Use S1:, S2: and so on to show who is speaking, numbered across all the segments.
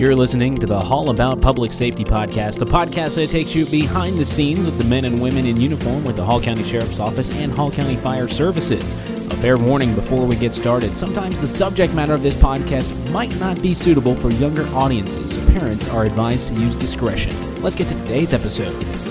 S1: You're listening to the Hall About Public Safety podcast, a podcast that takes you behind the scenes with the men and women in uniform with the Hall County Sheriff's Office and Hall County Fire Services. A fair warning before we get started sometimes the subject matter of this podcast might not be suitable for younger audiences, so parents are advised to use discretion. Let's get to today's episode.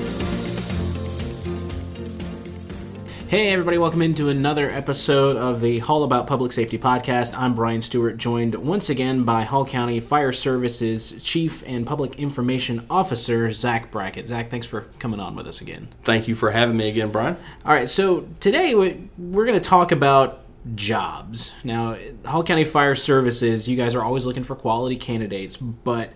S1: Hey, everybody, welcome into another episode of the Hall About Public Safety podcast. I'm Brian Stewart, joined once again by Hall County Fire Services Chief and Public Information Officer, Zach Brackett. Zach, thanks for coming on with us again.
S2: Thank you for having me again, Brian.
S1: All right, so today we're going to talk about jobs. Now, Hall County Fire Services, you guys are always looking for quality candidates, but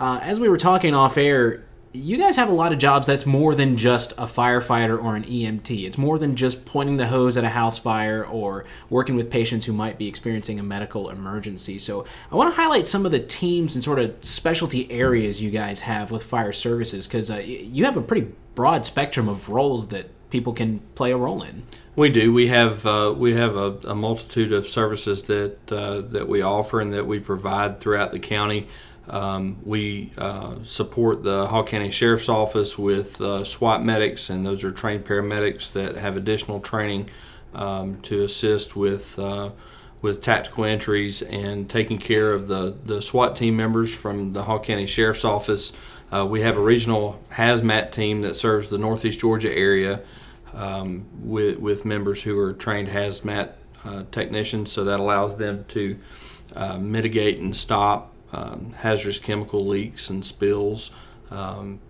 S1: uh, as we were talking off air, you guys have a lot of jobs that's more than just a firefighter or an EMT. It's more than just pointing the hose at a house fire or working with patients who might be experiencing a medical emergency. So, I want to highlight some of the teams and sort of specialty areas you guys have with fire services because uh, you have a pretty broad spectrum of roles that people can play a role in.
S2: We do. We have uh, we have a, a, multitude of services that uh, that we offer and that we provide throughout the county. Um, we uh, support the Hall County Sheriff's Office with uh, SWAT medics, and those are trained paramedics that have additional training um, to assist with uh, with tactical entries and taking care of the, the SWAT team members from the Hall County Sheriff's Office. Uh, we have a regional hazmat team that serves the Northeast Georgia area um, with, with members who are trained hazmat uh, technicians, so that allows them to uh, mitigate and stop um, hazardous chemical leaks and spills. Um,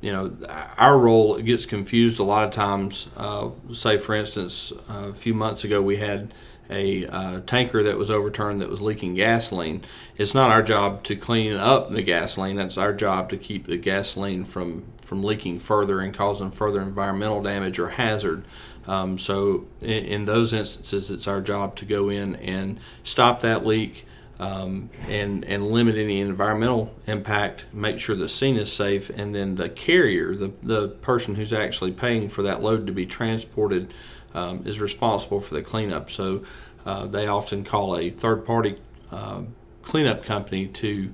S2: you know, our role gets confused a lot of times. Uh, say, for instance, a few months ago we had a uh, tanker that was overturned that was leaking gasoline. It's not our job to clean up the gasoline. That's our job to keep the gasoline from from leaking further and causing further environmental damage or hazard. Um, so, in, in, those instances, it's our job to go in and stop that leak um, and and limit any environmental impact. Make sure the scene is safe, and then the carrier, the the person who's actually paying for that load to be transported, um, is responsible for the cleanup. So uh, they often call a third party uh, cleanup company to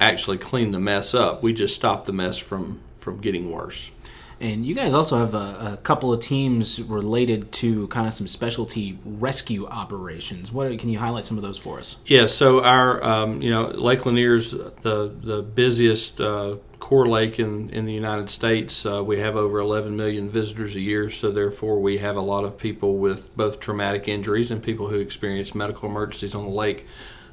S2: actually clean the mess up. We just stop the mess from from getting worse.
S1: And you guys also have a, a, couple of teams related to kind of some specialty rescue operations. What can you highlight some of those for us?
S2: Yeah, so our um, you know Lake Lanier's the the busiest uh, Corps lake in in the United States. Uh, we have over 11 million visitors a year, so therefore we have a lot of people with both traumatic injuries and people who experience medical emergencies on the lake,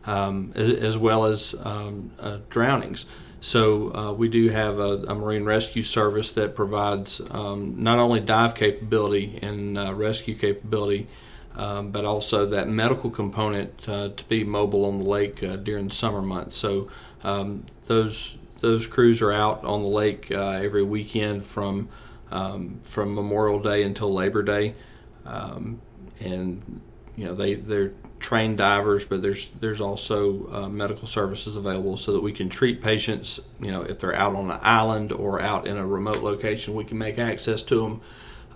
S2: um, as, well as um, uh, drownings. So uh, we do have a, a, marine rescue service that provides um, not only dive capability and uh, rescue capability, um, but also that medical component uh, to be mobile on the lake uh, during the summer months. So um, those those crews are out on the lake uh, every weekend from um, from Memorial Day until Labor Day, um, and you know they they're trained divers, but there's there's also uh, medical services available so that we can treat patients. You know, if they're out on an island or out in a remote location, we can make access to them,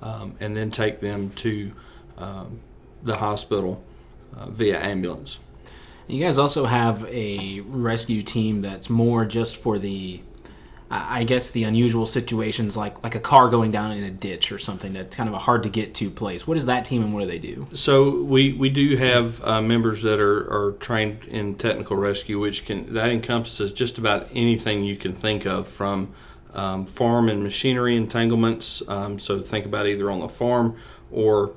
S2: um, and then take them to um, the hospital uh, via ambulance.
S1: You guys also have a rescue team that's more just for the I guess the unusual situations like like a car going down in a ditch or something that's kind of a hard to get to place. What is that team and what do they do?
S2: So we, we do have uh, members that are, are trained in technical rescue, which can that encompasses just about anything you can think of from um, farm and machinery entanglements. Um, so think about either on the farm or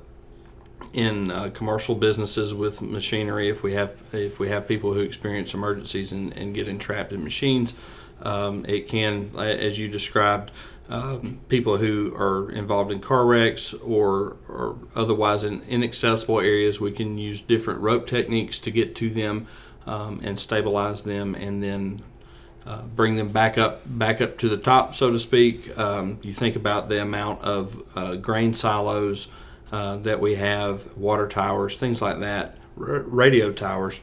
S2: in uh, commercial businesses with machinery. If we have if we have people who experience emergencies and, and get entrapped in machines. Um, it can, as you described, um, people who are involved in car wrecks or, or otherwise in inaccessible areas, we can use different rope techniques to get to them um, and stabilize them, and then uh, bring them back up, back up to the top, so to speak. Um, you think about the amount of uh, grain silos uh, that we have, water towers, things like that, r- radio towers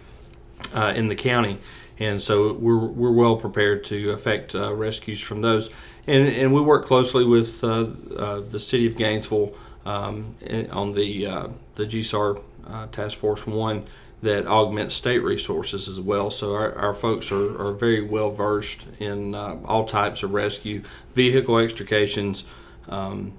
S2: uh, in the county and so we're we're well prepared to effect uh, rescues from those. And and we work closely with uh, uh, the city of Gainesville um, on the uh, the GSAR uh, Task Force One that augments state resources as well. So our, our folks are, are very well versed in uh, all types of rescue, vehicle extrications. Um,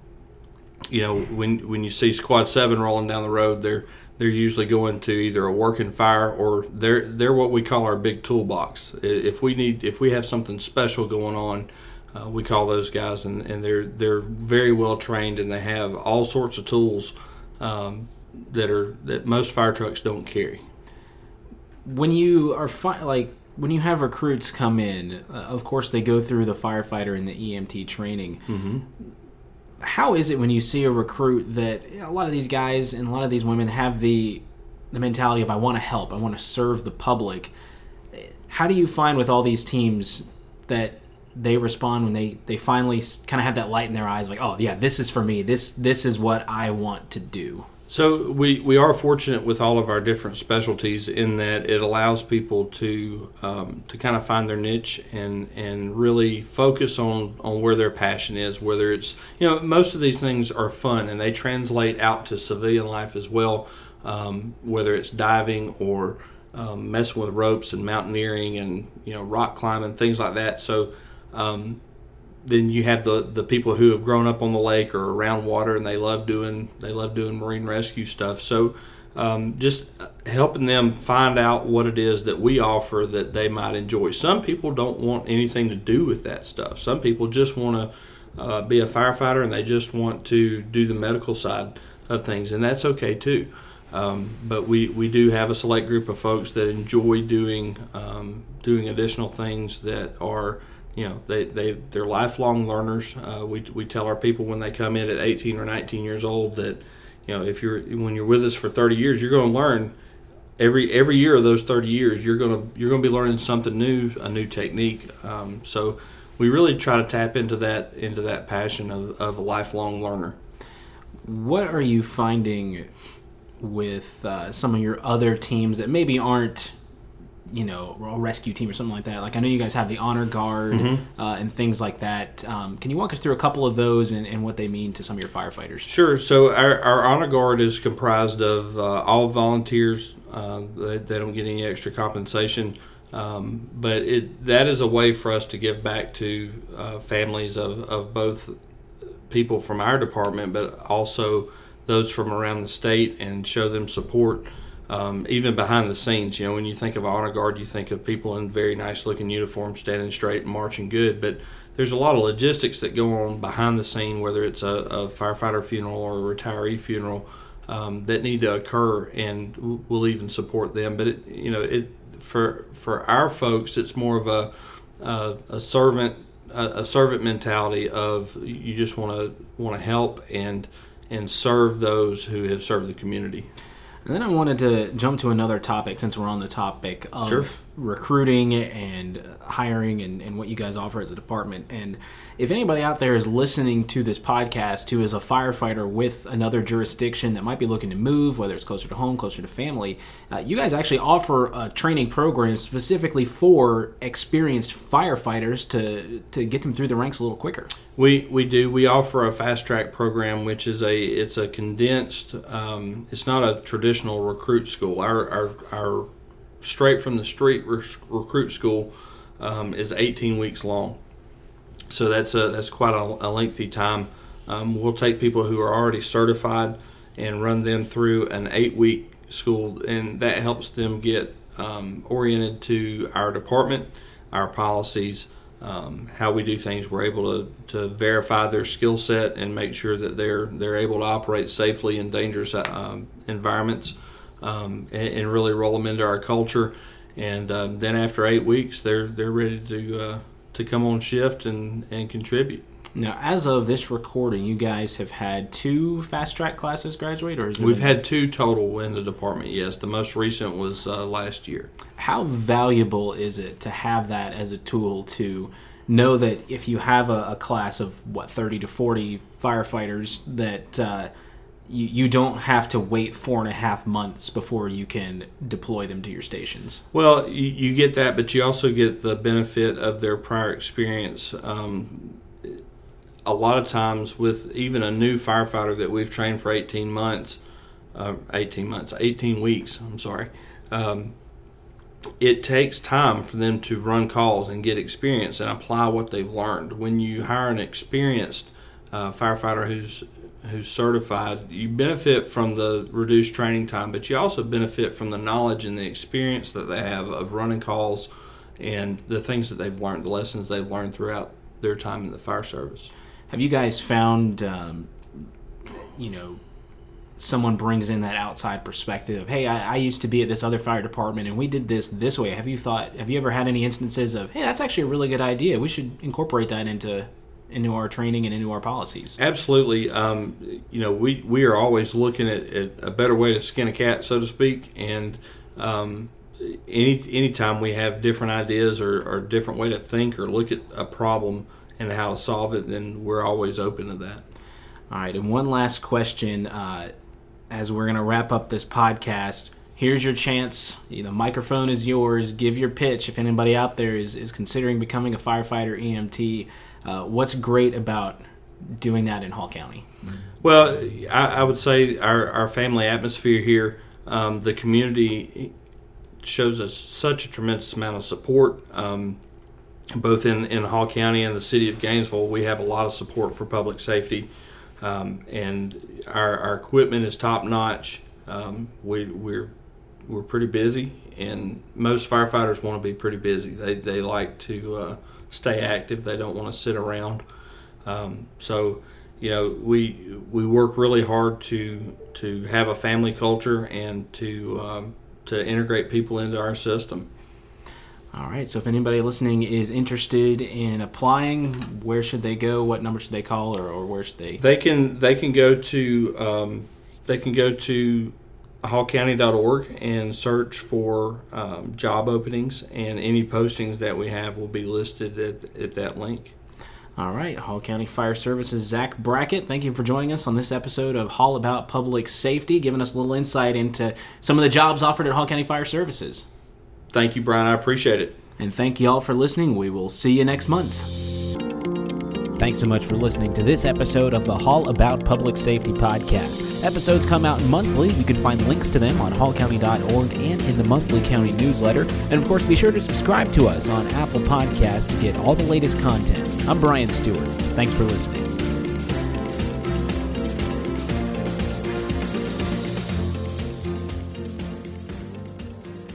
S2: you know, when when you see Squad Seven rolling down the road, they're they're usually going to either a working fire or they're they're what we call our big toolbox. If we need if we have something special going on, uh, we call those guys, and, and they're they're very well trained and they have all sorts of tools um, that are that most fire trucks don't carry
S1: when you are fi- like when you have recruits come in, uh, of course they go through the firefighter and the EMT training.
S2: Mm-hmm.
S1: How is it when you see a recruit that a lot of these guys and a lot of these women have the the mentality of I want to help, I want to serve the public. How do you find with all these teams that they respond when they they finally kind of have that light in their eyes like, "Oh, yeah, this is for me. This this is what I want to do."
S2: So we, we are fortunate with all of our different specialties in that it allows people to um, to kind of find their niche and and really focus on on where their passion is. Whether it's you know most of these things are fun and they translate out to civilian life as well. Um, whether it's diving or um, messing with ropes and mountaineering and you know rock climbing things like that. So um, then you have the the people who have grown up on the lake or around water and they love doing they love doing marine rescue stuff. So um, just helping them find out what it is that we offer that they might enjoy. Some people don't want anything to do with that stuff. Some people just want to uh, be a firefighter and they just want to do the medical side of things, and that's okay too. Um, but we, we do have a select group of folks that enjoy doing um, doing additional things that are you know they, they they're lifelong learners. Uh, we, we tell our people when they come in at 18 or 19 years old that you know if you're when you're with us for 30 years you're going to learn every every year of those 30 years you're going to you're going to be learning something new a new technique. Um, so we really try to tap into that into that passion of, of a lifelong learner.
S1: What are you finding with uh, some of your other teams that maybe aren't you know a rescue team or something like that. Like I know you guys have the honor guard mm-hmm. uh, and things like that. Um, can you walk us through a couple of those and, and, what they mean to some of your firefighters?
S2: Sure. So our, our honor guard is comprised of uh, all volunteers. Uh, they, they, don't get any extra compensation. Um, but it that is a way for us to give back to uh, families of, of both people from our department, but also those from around the state, and show them support um, even behind the scenes, you know, when you think of honor guard, you think of people in very nice looking uniforms standing straight and marching good. But there's a lot of logistics that go on behind the scene, whether it's a, a firefighter funeral or a retiree funeral, um, that need to occur, and we'll even support them. But it, you know, it for for our folks, it's more of a a, a servant a, a servant mentality of you just want to want to help and and serve those who have served the community.
S1: And then I wanted to jump to another topic since we're on the topic of
S2: sure.
S1: Recruiting and hiring and, and what you guys offer as a department. And if anybody out there is listening to this podcast who is a firefighter with another jurisdiction that might be looking to move, whether it's closer to home, closer to family, uh, you guys actually offer a training program specifically for experienced firefighters to to get them through the ranks a little quicker.
S2: We we do. We offer a fast track program, which is a it's a condensed. Um, it's not a traditional recruit school. Our our, our straight from the street recruit school um, is 18 weeks long. So that's a, that's quite a, a lengthy time. Um, we'll take people who are already certified and run them through an eight week school, and that helps them get um, oriented to our department, our policies, um, how we do things. We're able to, to verify their skill set and make sure that they're they're able to operate safely in dangerous um, environments, um, and, and, really roll them into our culture. And um, then after eight weeks, they're they're ready to uh, to come on shift and, and contribute.
S1: Now, as of this recording, you guys have had two fast track classes graduate, or
S2: we've had two total in the department? Yes, the most recent was uh, last year.
S1: How valuable is it to have that as a tool to know that if you have a, a class of what thirty to forty firefighters, that uh, you, you don't have to wait four and a half months before you can deploy them to your stations.
S2: Well, you, you get that, but you also get the benefit of their prior experience. Um, a lot of times, with even a new firefighter that we've trained for 18 months, uh, 18 months, 18 weeks, I'm sorry, um, it takes time for them to run calls and get experience and apply what they've learned. When you hire an experienced uh, firefighter who's who's certified, you benefit from the reduced training time, but you also benefit from the knowledge and the experience that they have of running calls and the things that they've learned, the lessons they've learned throughout their time in the fire service.
S1: Have you guys found, um, you know, someone brings in that outside perspective? Hey, I, I, used to be at this other fire department and we did this this way. Have you thought? Have you ever had any instances of, hey, that's actually a really good idea. We should incorporate that into into our training and into our policies.
S2: Absolutely. Um, you know, we, we are always looking at, at, a better way to skin a cat, so to speak. And um, any anytime we have different ideas or, or different way to think or look at a problem and how to solve it, then we're always open to that.
S1: All right. And one last question uh, as we're going to wrap up this podcast. Here's your chance. The microphone is yours. Give your pitch if anybody out there is, is considering becoming a firefighter EMT. Uh, what's great about doing that in Hall County?
S2: Well, I, I would say our, our family atmosphere here, um, the community shows us such a tremendous amount of support. Um, both in, in Hall County and the city of Gainesville, we have a lot of support for public safety, um, and our, our equipment is top notch. Um, we, we're we're pretty busy, and most firefighters want to be pretty busy. They, they like to uh, stay active. They don't want to sit around. Um, so, you know, we we work really hard to to have a family culture and to um, to integrate people into our system.
S1: All right. So, if anybody listening is interested in applying, where should they go? What number should they call, or, or where should they?
S2: They can they can go to um, they can go to hallcounty.org and search for um, job openings, and any postings that we have will be listed at, at that link.
S1: All right, Hall County Fire Services, Zach Brackett, thank you for joining us on this episode of Hall About Public Safety, giving us a little insight into some of the jobs offered at Hall County Fire Services.
S2: Thank you, Brian. I appreciate it.
S1: And thank you all for listening. We will see you next month. Thanks so much for listening to this episode of the Hall About Public Safety podcast. Episodes come out monthly. You can find links to them on hallcounty.org and in the monthly county newsletter. And of course, be sure to subscribe to us on Apple Podcasts to get all the latest content. I'm Brian Stewart. Thanks for listening.